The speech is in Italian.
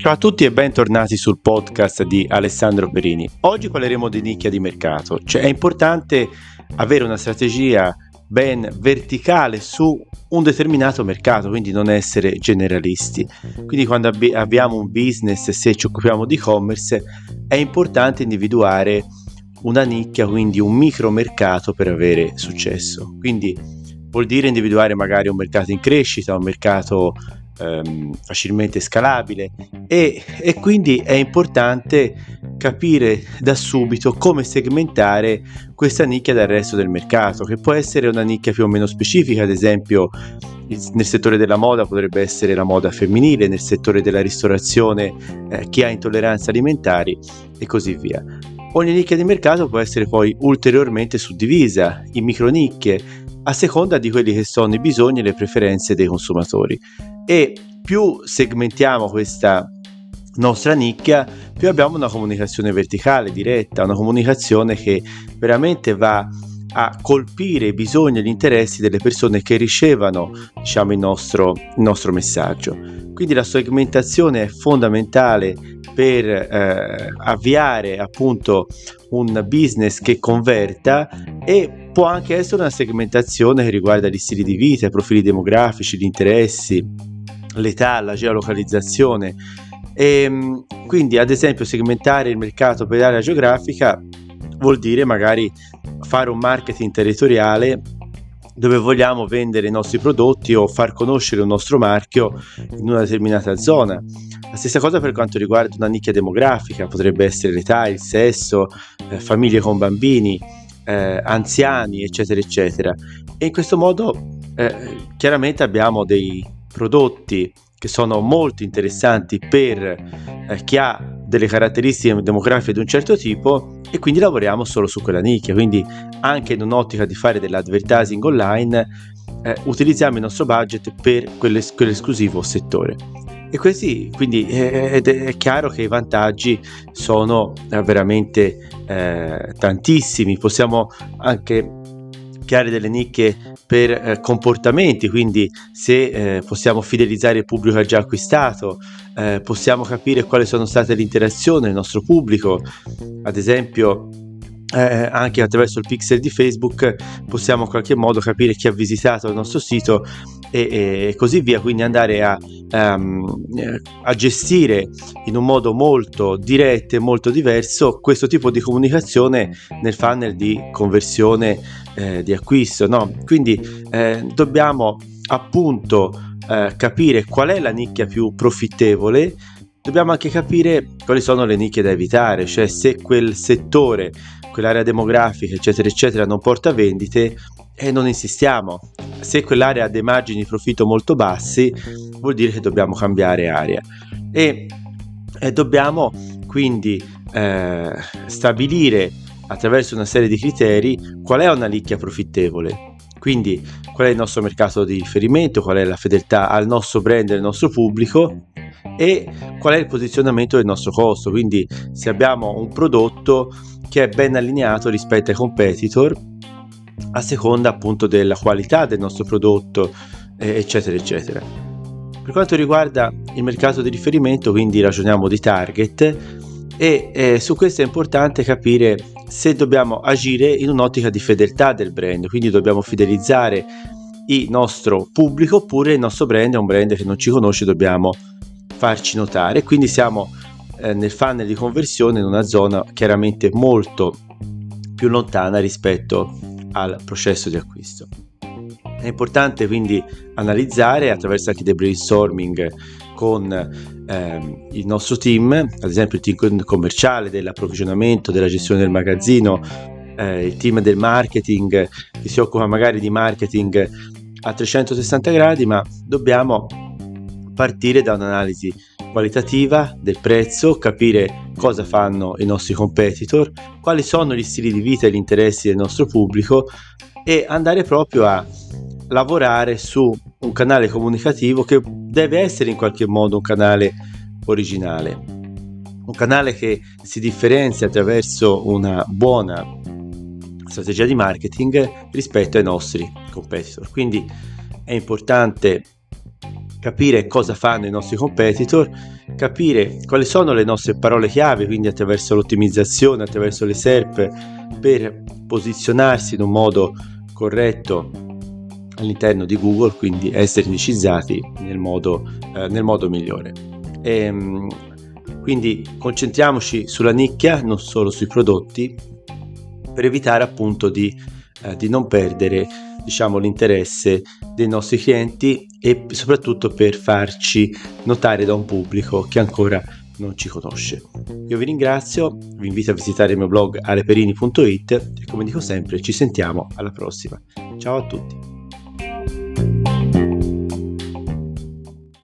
Ciao a tutti e bentornati sul podcast di Alessandro Perini. Oggi parleremo di nicchia di mercato, cioè è importante avere una strategia ben verticale su un determinato mercato, quindi non essere generalisti. Quindi quando abbi- abbiamo un business, se ci occupiamo di e-commerce, è importante individuare una nicchia, quindi un micro mercato per avere successo. Quindi vuol dire individuare magari un mercato in crescita, un mercato ehm, facilmente scalabile e, e quindi è importante capire da subito come segmentare questa nicchia dal resto del mercato, che può essere una nicchia più o meno specifica, ad esempio nel settore della moda potrebbe essere la moda femminile, nel settore della ristorazione eh, chi ha intolleranze alimentari e così via. Ogni nicchia di mercato può essere poi ulteriormente suddivisa in micronicchie a seconda di quelli che sono i bisogni e le preferenze dei consumatori e più segmentiamo questa nostra nicchia, più abbiamo una comunicazione verticale, diretta, una comunicazione che veramente va a colpire i bisogni e gli interessi delle persone che ricevono diciamo, il, nostro, il nostro messaggio. Quindi la segmentazione è fondamentale per eh, avviare appunto un business che converta e può anche essere una segmentazione che riguarda gli stili di vita, i profili demografici, gli interessi, l'età, la geolocalizzazione. E, ehm, quindi, ad esempio, segmentare il mercato per area geografica vuol dire magari fare un marketing territoriale dove vogliamo vendere i nostri prodotti o far conoscere un nostro marchio in una determinata zona. La stessa cosa per quanto riguarda una nicchia demografica, potrebbe essere l'età, il sesso, eh, famiglie con bambini, eh, anziani, eccetera, eccetera. E in questo modo eh, chiaramente abbiamo dei, prodotti che sono molto interessanti per eh, chi ha delle caratteristiche demografiche di un certo tipo e quindi lavoriamo solo su quella nicchia. Quindi anche in un'ottica di fare dell'advertising online eh, utilizziamo il nostro budget per quell'es- quell'esclusivo settore. E così, quindi eh, è chiaro che i vantaggi sono eh, veramente eh, tantissimi. Possiamo anche creare delle nicchie per eh, comportamenti, quindi se eh, possiamo fidelizzare il pubblico che ha già acquistato, eh, possiamo capire quali sono state le interazioni del nostro pubblico, ad esempio eh, anche attraverso il pixel di Facebook possiamo in qualche modo capire chi ha visitato il nostro sito e, e così via, quindi andare a, um, a, gestire in un modo molto diretto e molto diverso questo tipo di comunicazione nel funnel di conversione eh, di acquisto. No? Quindi eh, dobbiamo appunto eh, capire qual è la nicchia più profittevole dobbiamo anche capire quali sono le nicchie da evitare, cioè se quel settore, quell'area demografica, eccetera, eccetera, non porta vendite, e non insistiamo. Se quell'area ha dei margini di profitto molto bassi, vuol dire che dobbiamo cambiare area. E, e dobbiamo quindi eh, stabilire attraverso una serie di criteri qual è una nicchia profittevole. Quindi qual è il nostro mercato di riferimento, qual è la fedeltà al nostro brand e al nostro pubblico e qual è il posizionamento del nostro costo. Quindi se abbiamo un prodotto che è ben allineato rispetto ai competitor a seconda appunto della qualità del nostro prodotto, eh, eccetera, eccetera. Per quanto riguarda il mercato di riferimento, quindi ragioniamo di target e eh, su questo è importante capire se dobbiamo agire in un'ottica di fedeltà del brand, quindi dobbiamo fidelizzare il nostro pubblico oppure il nostro brand è un brand che non ci conosce, dobbiamo farci notare, quindi siamo eh, nel funnel di conversione in una zona chiaramente molto più lontana rispetto al processo di acquisto. È importante quindi analizzare attraverso anche dei brainstorming con ehm, il nostro team, ad esempio il team commerciale dell'approvvigionamento, della gestione del magazzino, eh, il team del marketing che si occupa magari di marketing a 360 gradi, ma dobbiamo partire da un'analisi qualitativa del prezzo, capire cosa fanno i nostri competitor, quali sono gli stili di vita e gli interessi del nostro pubblico e andare proprio a lavorare su un canale comunicativo che deve essere in qualche modo un canale originale, un canale che si differenzia attraverso una buona strategia di marketing rispetto ai nostri competitor. Quindi è importante capire cosa fanno i nostri competitor, capire quali sono le nostre parole chiave, quindi attraverso l'ottimizzazione, attraverso le SERP, per posizionarsi in un modo corretto all'interno di Google, quindi essere indicizzati nel modo, eh, nel modo migliore. E, ehm, quindi concentriamoci sulla nicchia, non solo sui prodotti, per evitare appunto di, eh, di non perdere diciamo, l'interesse dei nostri clienti e soprattutto per farci notare da un pubblico che ancora non ci conosce. Io vi ringrazio, vi invito a visitare il mio blog aleperini.it e come dico sempre ci sentiamo alla prossima. Ciao a tutti.